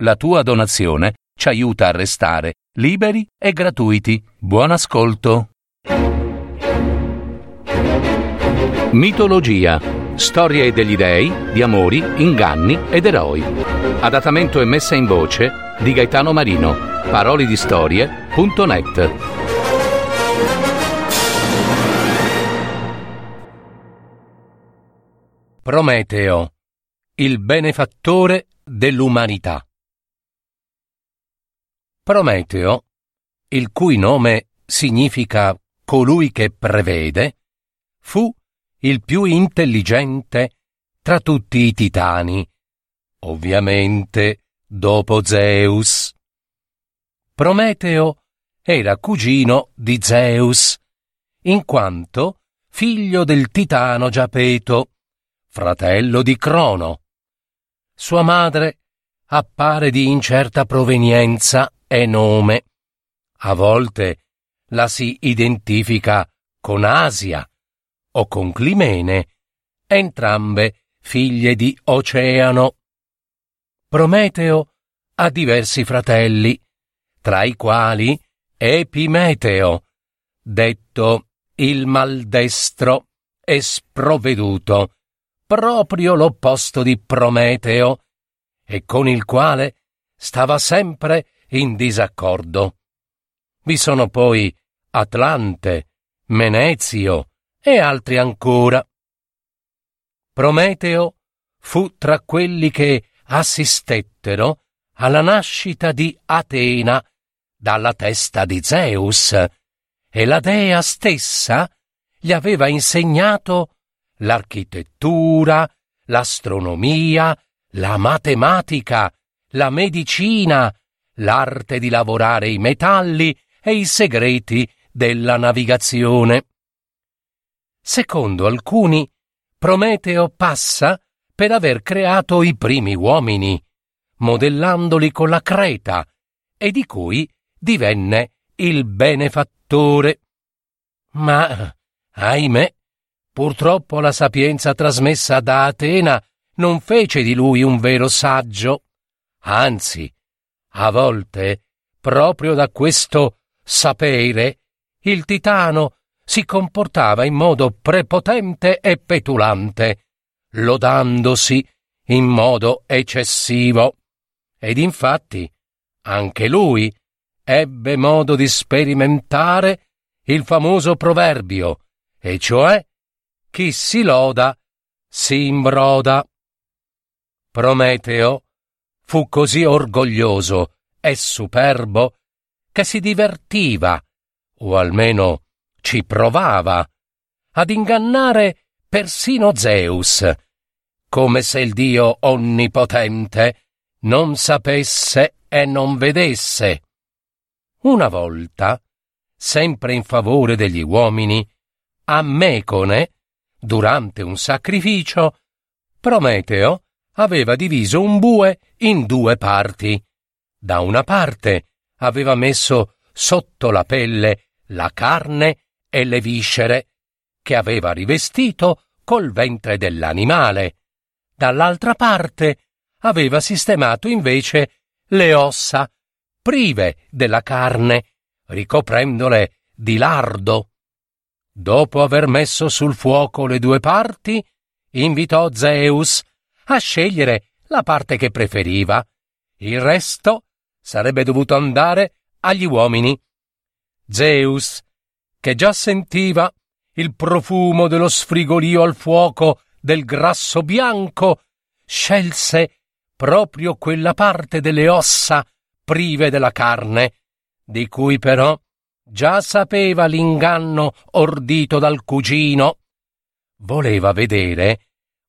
La tua donazione ci aiuta a restare liberi e gratuiti. Buon ascolto. Mitologia. Storie degli dei, di amori, inganni ed eroi. Adattamento e messa in voce di Gaetano Marino. Parolidistorie.net. Prometeo, il benefattore dell'umanità. Prometeo, il cui nome significa colui che prevede, fu il più intelligente tra tutti i titani, ovviamente dopo Zeus. Prometeo era cugino di Zeus, in quanto figlio del titano Giapeto, fratello di Crono. Sua madre appare di incerta provenienza e nome. A volte la si identifica con Asia o con Climene, entrambe figlie di Oceano. Prometeo ha diversi fratelli, tra i quali Epimeteo, detto il maldestro e sprovveduto, proprio l'opposto di Prometeo, e con il quale stava sempre in disaccordo. Vi sono poi Atlante, Menezio e altri ancora. Prometeo fu tra quelli che assistettero alla nascita di Atena dalla testa di Zeus, e la dea stessa gli aveva insegnato l'architettura, l'astronomia, la matematica, la medicina, l'arte di lavorare i metalli e i segreti della navigazione. Secondo alcuni, Prometeo passa per aver creato i primi uomini, modellandoli con la creta, e di cui divenne il benefattore. Ma, ahimè, purtroppo la sapienza trasmessa da Atena non fece di lui un vero saggio. Anzi, a volte, proprio da questo sapere, il titano si comportava in modo prepotente e petulante, lodandosi in modo eccessivo. Ed infatti, anche lui ebbe modo di sperimentare il famoso proverbio, e cioè chi si loda si imbroda. Prometeo fu così orgoglioso e superbo che si divertiva, o almeno ci provava, ad ingannare persino Zeus, come se il Dio onnipotente non sapesse e non vedesse. Una volta, sempre in favore degli uomini, a Mecone, durante un sacrificio, Prometeo aveva diviso un bue in due parti. Da una parte aveva messo sotto la pelle la carne e le viscere, che aveva rivestito col ventre dell'animale. Dall'altra parte aveva sistemato invece le ossa, prive della carne, ricoprendole di lardo. Dopo aver messo sul fuoco le due parti, invitò Zeus a scegliere la parte che preferiva. Il resto sarebbe dovuto andare agli uomini. Zeus, che già sentiva il profumo dello sfrigolio al fuoco del grasso bianco, scelse proprio quella parte delle ossa prive della carne, di cui però già sapeva l'inganno ordito dal cugino. Voleva vedere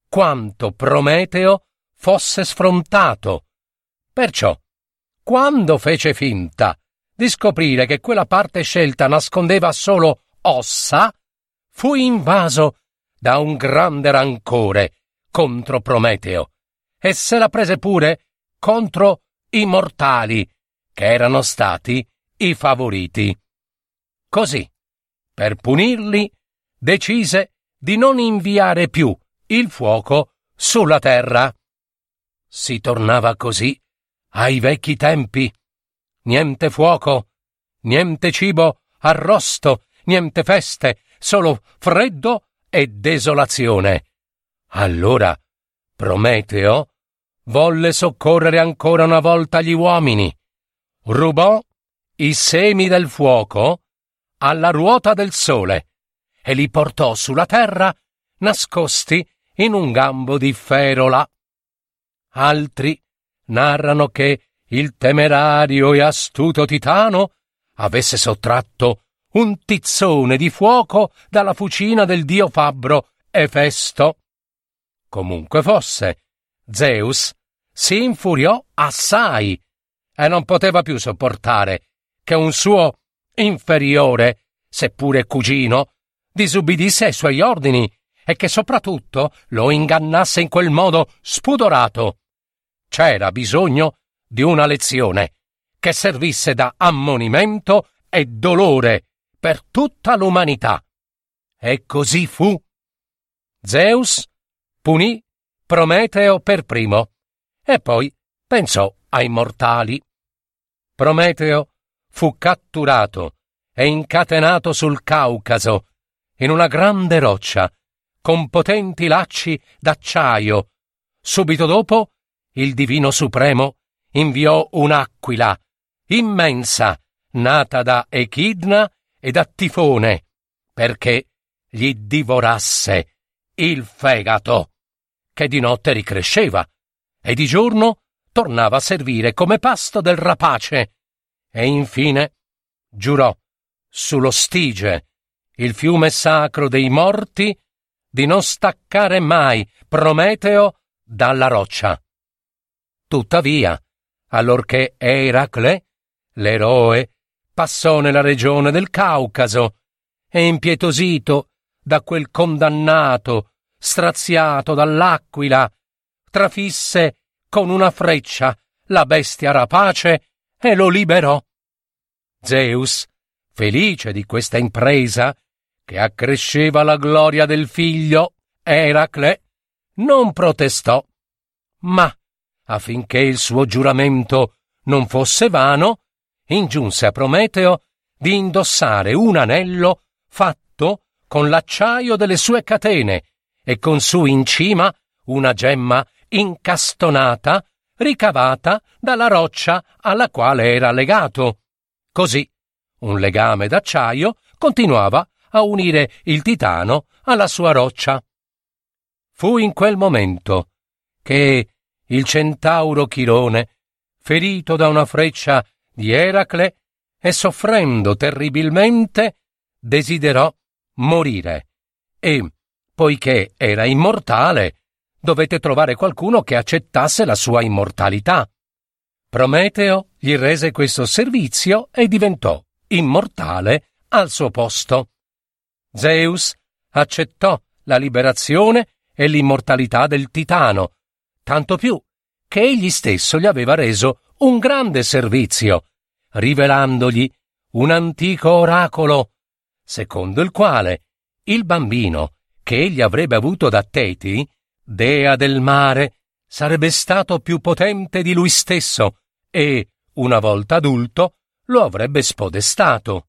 quanto Prometeo fosse sfrontato. Perciò, quando fece finta di scoprire che quella parte scelta nascondeva solo ossa, fu invaso da un grande rancore contro Prometeo e se la prese pure contro i mortali, che erano stati i favoriti. Così, per punirli, decise di non inviare più il fuoco sulla terra. Si tornava così ai vecchi tempi. Niente fuoco, niente cibo arrosto, niente feste, solo freddo e desolazione. Allora Prometeo volle soccorrere ancora una volta gli uomini. Rubò i semi del fuoco alla ruota del sole e li portò sulla terra nascosti in un gambo di ferola. Altri narrano che il temerario e astuto Titano avesse sottratto un tizzone di fuoco dalla fucina del dio fabbro Efesto. Comunque fosse, Zeus si infuriò assai e non poteva più sopportare che un suo inferiore, seppure cugino, disubbidisse ai suoi ordini e che soprattutto lo ingannasse in quel modo spudorato. C'era bisogno di una lezione che servisse da ammonimento e dolore per tutta l'umanità. E così fu. Zeus punì Prometeo per primo e poi pensò ai mortali. Prometeo fu catturato e incatenato sul Caucaso, in una grande roccia, con potenti lacci d'acciaio. Subito dopo, il Divino Supremo inviò un'aquila immensa, nata da Echidna e da Tifone, perché gli divorasse il fegato, che di notte ricresceva e di giorno tornava a servire come pasto del rapace, e infine giurò sullo Stige, il fiume sacro dei morti, di non staccare mai Prometeo dalla roccia. Tuttavia, allorché Eracle, l'eroe, passò nella regione del Caucaso e impietosito da quel condannato, straziato dall'aquila, trafisse con una freccia la bestia rapace e lo liberò. Zeus, felice di questa impresa, che accresceva la gloria del figlio, Eracle, non protestò, ma, affinché il suo giuramento non fosse vano, ingiunse a Prometeo di indossare un anello fatto con l'acciaio delle sue catene e con su in cima una gemma incastonata ricavata dalla roccia alla quale era legato. Così un legame d'acciaio continuava a unire il titano alla sua roccia. Fu in quel momento che il centauro Chirone, ferito da una freccia di Eracle e soffrendo terribilmente, desiderò morire. E, poiché era immortale, dovette trovare qualcuno che accettasse la sua immortalità. Prometeo gli rese questo servizio e diventò immortale al suo posto. Zeus accettò la liberazione e l'immortalità del Titano, tanto più che egli stesso gli aveva reso un grande servizio, rivelandogli un antico oracolo, secondo il quale il bambino che egli avrebbe avuto da Teti, dea del mare, sarebbe stato più potente di lui stesso e, una volta adulto, lo avrebbe spodestato.